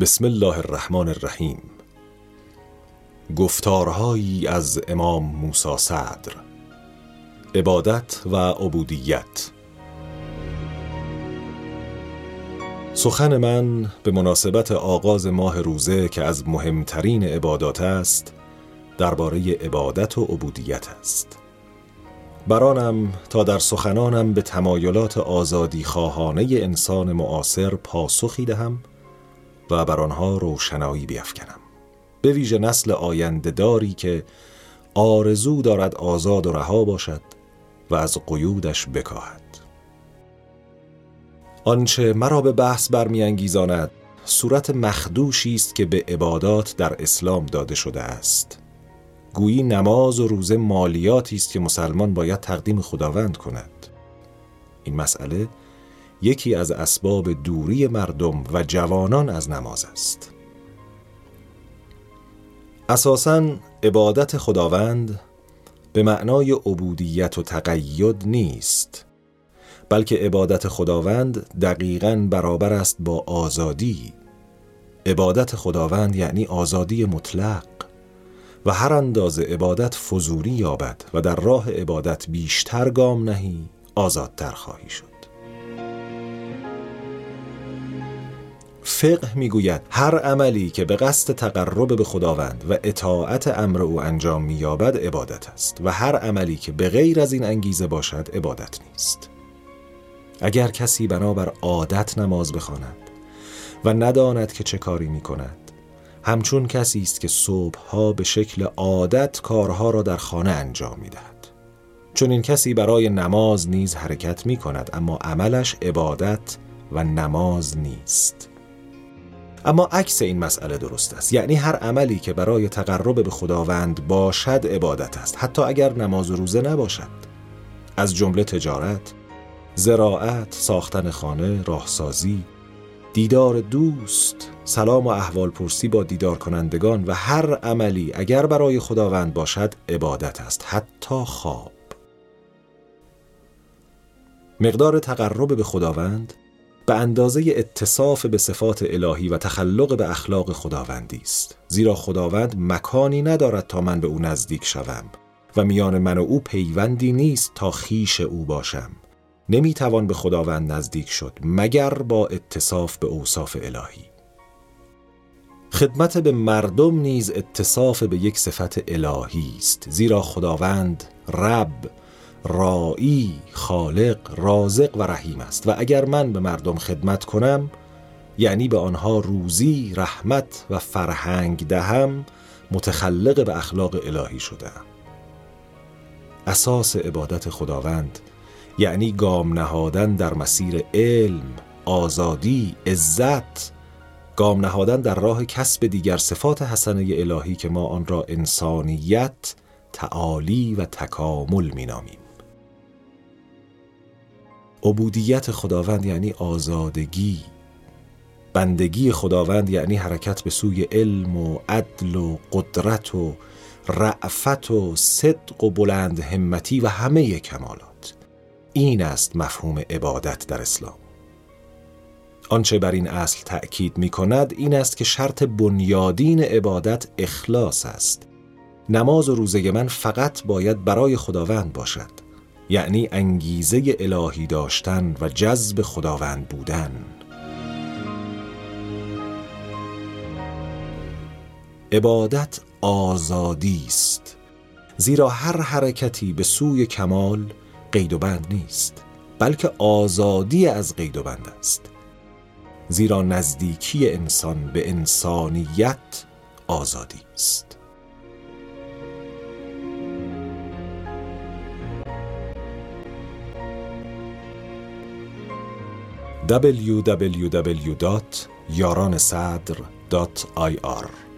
بسم الله الرحمن الرحیم. گفتارهایی از امام موسی صدر عبادت و عبودیت. سخن من به مناسبت آغاز ماه روزه که از مهمترین عبادات است درباره عبادت و عبودیت است. برانم تا در سخنانم به تمایلات آزادی خواهانه انسان معاصر پاسخی دهم و بر آنها روشنایی بیافکنم به ویژه نسل آینده داری که آرزو دارد آزاد و رها باشد و از قیودش بکاهد. آنچه مرا به بحث برمیانگیزاند صورت مخدوشی است که به عبادات در اسلام داده شده است. گویی نماز و روزه مالیاتی است که مسلمان باید تقدیم خداوند کند. این مسئله یکی از اسباب دوری مردم و جوانان از نماز است. اساساً عبادت خداوند به معنای عبودیت و تقید نیست بلکه عبادت خداوند دقیقا برابر است با آزادی. عبادت خداوند یعنی آزادی مطلق و هر اندازه عبادت فضولی یابد و در راه عبادت بیشتر گام نهی آزادتر خواهی شد. فقه می‌گوید هر عملی که به قصد تقرب به خداوند و اطاعت امر او انجام مییابد عبادت است و هر عملی که به غیر از این انگیزه باشد عبادت نیست. اگر کسی بنابر عادت نماز بخواند و نداند که چه کاری می کند همچون کسی است که صبحها به شکل عادت کارها را در خانه انجام می دهد چون این کسی برای نماز نیز حرکت می کند اما عملش عبادت و نماز نیست. اما عکس این مسئله درست است. یعنی هر عملی که برای تقرب به خداوند باشد عبادت است. حتی اگر نماز و روزه نباشد. از جمله تجارت زراعت ساختن خانه راهسازی دیدار دوست سلام و احوال پرسی با دیدار کنندگان و هر عملی اگر برای خداوند باشد عبادت است. حتی خواب. مقدار تقرب به خداوند به اندازه اتصاف به صفات الهی و تخلق به اخلاق خداوندی است. زیرا خداوند مکانی ندارد تا من به او نزدیک شوم و میان من و او پیوندی نیست تا خیش او باشم. نمی‌توان به خداوند نزدیک شد مگر با اتصاف به اوصاف الهی. خدمت به مردم نیز اتصاف به یک صفت الهی است. زیرا خداوند رب رائی خالق رازق و رحیم است. و اگر من به مردم خدمت کنم یعنی به آنها روزی رحمت و فرهنگ دهم متخلق به اخلاق الهی شدم اساس عبادت خداوند یعنی گام نهادن در مسیر علم آزادی عزت گام نهادن در راه کسب دیگر صفات حسنه الهی که ما آن را انسانیت تعالی و تکامل مینامیم. عبودیت خداوند یعنی آزادگی. بندگی خداوند یعنی حرکت به سوی علم و عدل و قدرت و رعفت و صدق و بلند همتی و همه کمالات. این است مفهوم عبادت در اسلام. آنچه بر این اصل تأکید می کند این است که شرط بنیادین عبادت اخلاص است. نماز و روزه من فقط باید برای خداوند باشد. یعنی انگیزه الهی داشتن و جذب خداوند بودن. عبادت آزادی است زیرا هر حرکتی به سوی کمال قید و بند نیست بلکه آزادی از قید و بند است. زیرا نزدیکی انسان به انسانیت آزادی است. www.yaranesadr.ir